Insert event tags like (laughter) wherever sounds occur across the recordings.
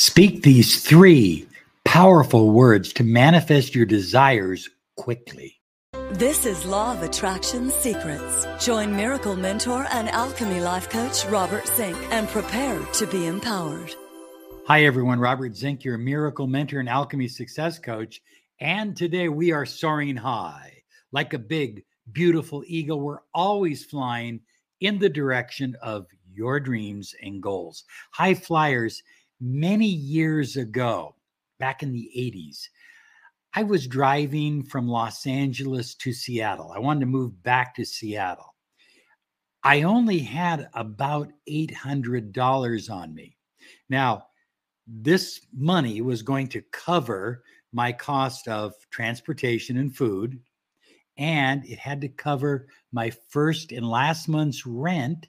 Speak these three powerful words to manifest your desires quickly. This is Law of Attraction Secrets. Join miracle mentor and alchemy life coach Robert Zink and prepare to be empowered. Hi, everyone. Robert Zink, your miracle mentor and alchemy success coach. And today we are soaring high like a big, beautiful eagle. We're always flying in the direction of your dreams and goals. High flyers, many years ago, back in the 80s, I was driving from Los Angeles to Seattle. I wanted to move back to Seattle. I only had about $800 on me. Now, this money was going to cover my cost of transportation and food, and it had to cover my first and last month's rent,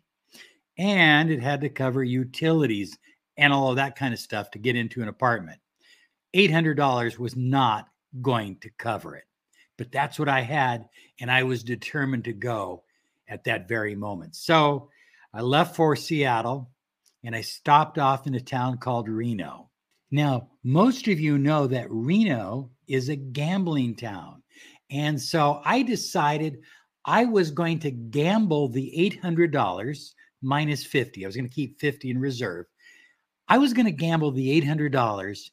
and it had to cover utilities and all of that kind of stuff to get into an apartment. $800 was not going to cover it. But that's what I had. And I was determined to go at that very moment. So I left for Seattle and I stopped off in a town called Reno. Now, most of you know that Reno is a gambling town. And so I decided I was going to gamble the $800 minus 50. I was going to keep 50 in reserve. I was going to gamble the $800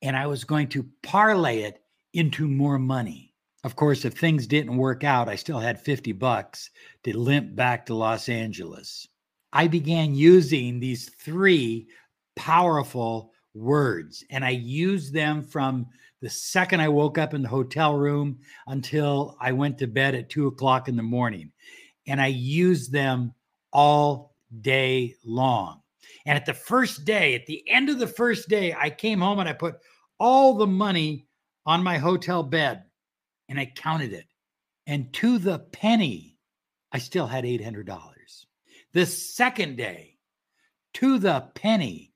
and I was going to parlay it into more money. Of course, if things didn't work out, I still had 50 bucks to limp back to Los Angeles. I began using these three powerful words, and I used them from the second I woke up in the hotel room until I went to bed at two o'clock in the morning. And I used them all day long. And at the first day, at the end of the first day, I came home and I put all the money on my hotel bed and I counted it. And to the penny, I still had $800. The second day, to the penny,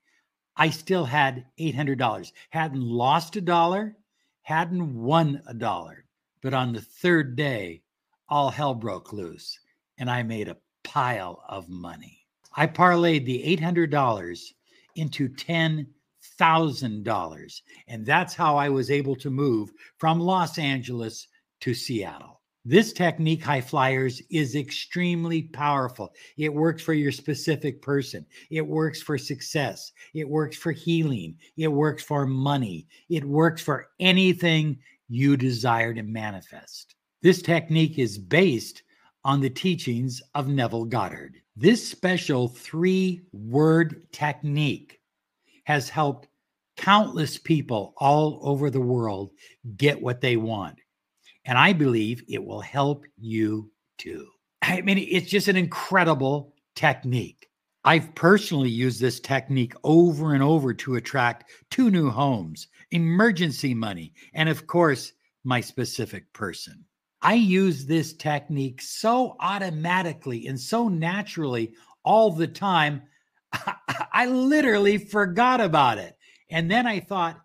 I still had $800. Hadn't lost a dollar, hadn't won a dollar. But on the third day, all hell broke loose and I made a pile of money. I parlayed the $800 into 10 thousand dollars. And that's how I was able to move from Los Angeles to Seattle. This technique, high flyers, is extremely powerful. It works for your specific person. It works for success. It works for healing. It works for money. It works for anything you desire to manifest. This technique is based on the teachings of Neville Goddard. This special three word technique has helped countless people all over the world get what they want. And I believe it will help you too. I mean, it's just an incredible technique. I've personally used this technique over and over to attract two new homes, emergency money, and of course, my specific person. I use this technique so automatically and so naturally all the time (laughs) I literally forgot about it. And then I thought,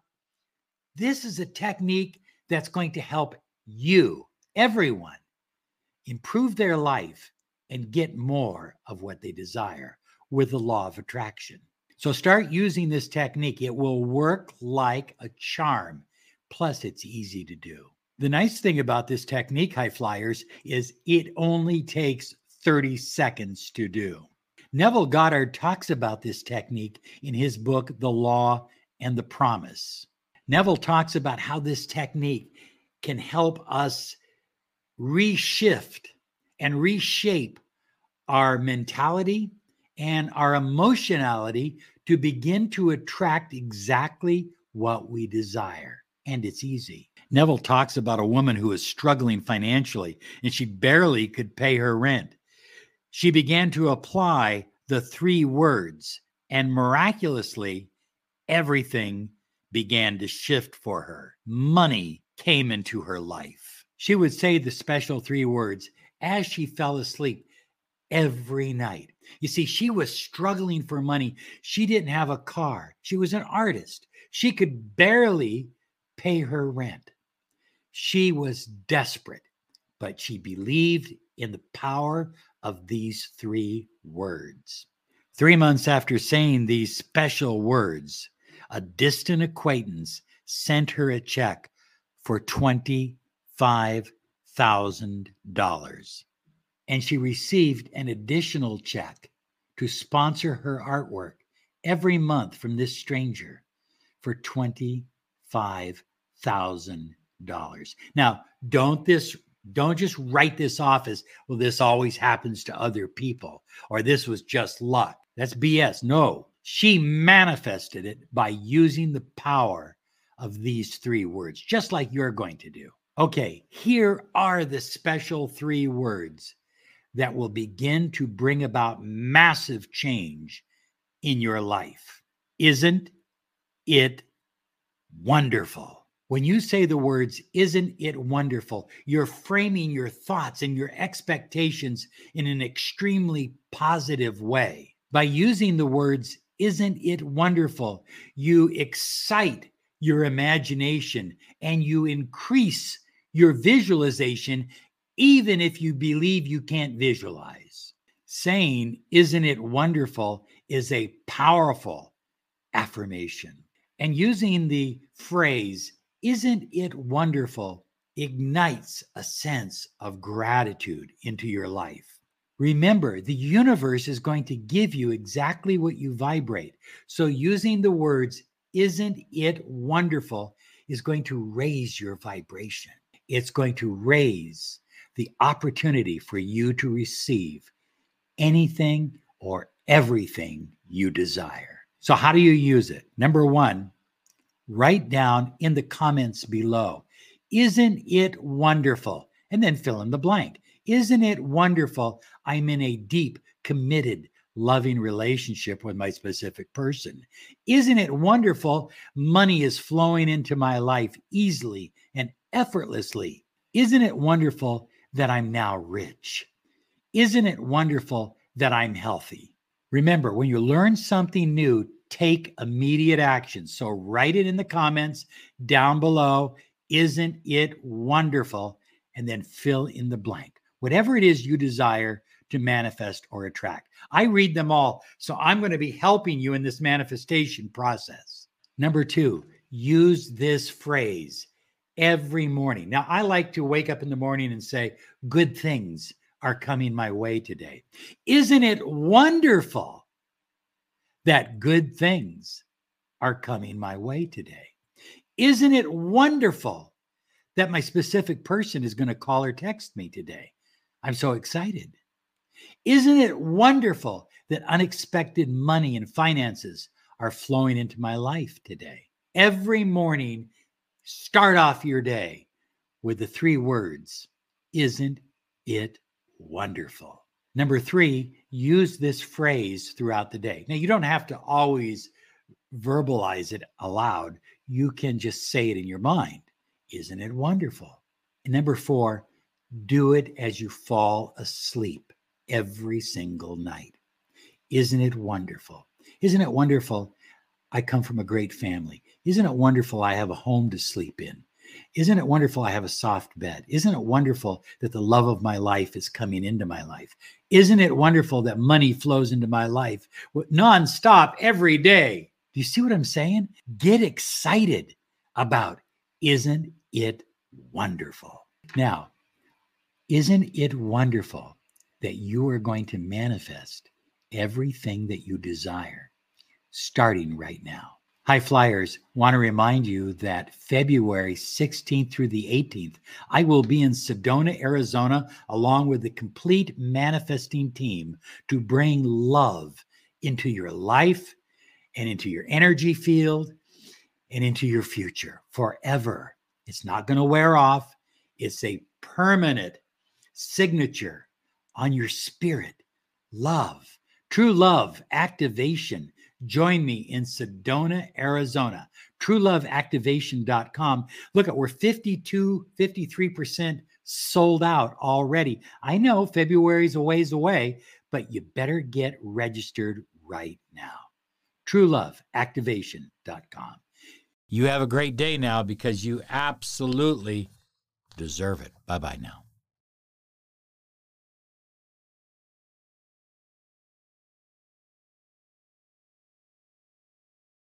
this is a technique that's going to help you, everyone, improve their life and get more of what they desire with the law of attraction. So start using this technique. It will work like a charm. Plus, it's easy to do. The nice thing about this technique, high flyers, is it only takes 30 seconds to do. Neville Goddard talks about this technique in his book, The Law and the Promise. Neville talks about how this technique can help us reshift and reshape our mentality and our emotionality to begin to attract exactly what we desire. And it's easy. Neville talks about a woman who was struggling financially and she barely could pay her rent she began to apply the three words, and miraculously, everything began to shift for her. Money came into her life. She would say the special three words as she fell asleep every night. You see, she was struggling for money. She didn't have a car. She was an artist. She could barely pay her rent. She was desperate, but she believed in the power of these three words. Three months after saying these special words, a distant acquaintance sent her a check for $25,000. And she received an additional check to sponsor her artwork every month from this stranger for $25,000. Now, don't this don't just write this off as well this always happens to other people or this was just luck. That's BS. No, she manifested it by using the power of these three words, just like you're going to do. Okay, here are the special three words that will begin to bring about massive change in your life. Isn't it wonderful? When you say the words, isn't it wonderful? You're framing your thoughts and your expectations in an extremely positive way. By using the words, isn't it wonderful? You excite your imagination and you increase your visualization, even if you believe you can't visualize. Saying, Isn't it wonderful? is a powerful affirmation. And using the phrase, Isn't it wonderful? ignites a sense of gratitude into your life. Remember, the universe is going to give you exactly what you vibrate. So, using the words, isn't it wonderful, is going to raise your vibration. It's going to raise the opportunity for you to receive anything or everything you desire. So, how do you use it? Number one, write down in the comments below, isn't it wonderful? And then fill in the blank. Isn't it wonderful? I'm in a deep, committed, loving relationship with my specific person. Isn't it wonderful? Money is flowing into my life easily and effortlessly. Isn't it wonderful that I'm now rich? Isn't it wonderful that I'm healthy? Remember, when you learn something new, take immediate action. So write it in the comments down below. Isn't it wonderful? And then fill in the blank. Whatever it is you desire to manifest or attract. I read them all. So I'm going to be helping you in this manifestation process. Number two, use this phrase every morning. Now, I like to wake up in the morning and say, Good things are coming my way today. Isn't it wonderful that good things are coming my way today? Isn't it wonderful that my specific person is going to call or text me today? I'm so excited. Isn't it wonderful that unexpected money and finances are flowing into my life today? Every morning, start off your day with the three words Isn't it wonderful? Number three, use this phrase throughout the day. Now, you don't have to always verbalize it aloud, you can just say it in your mind. Isn't it wonderful? And number four, do it as you fall asleep every single night. Isn't it wonderful? Isn't it wonderful? I come from a great family. Isn't it wonderful I have a home to sleep in? Isn't it wonderful I have a soft bed? Isn't it wonderful that the love of my life is coming into my life? Isn't it wonderful that money flows into my life nonstop every day? Do you see what I'm saying? Get excited about isn't it wonderful? Now, isn't it wonderful that you are going to manifest everything that you desire starting right now? High Flyers want to remind you that February 16th through the 18th, I will be in Sedona, Arizona, along with the complete manifesting team to bring love into your life and into your energy field and into your future forever. It's not going to wear off, it's a permanent signature on your spirit. Love, true love, activation Join me in Sedona, Arizona. TrueLoveActivation.com. Look at we're 52, 53% sold out already. I know February's a ways away, but you better get registered right now. TrueLoveActivation.com. You have a great day now because you absolutely deserve it. Bye bye now.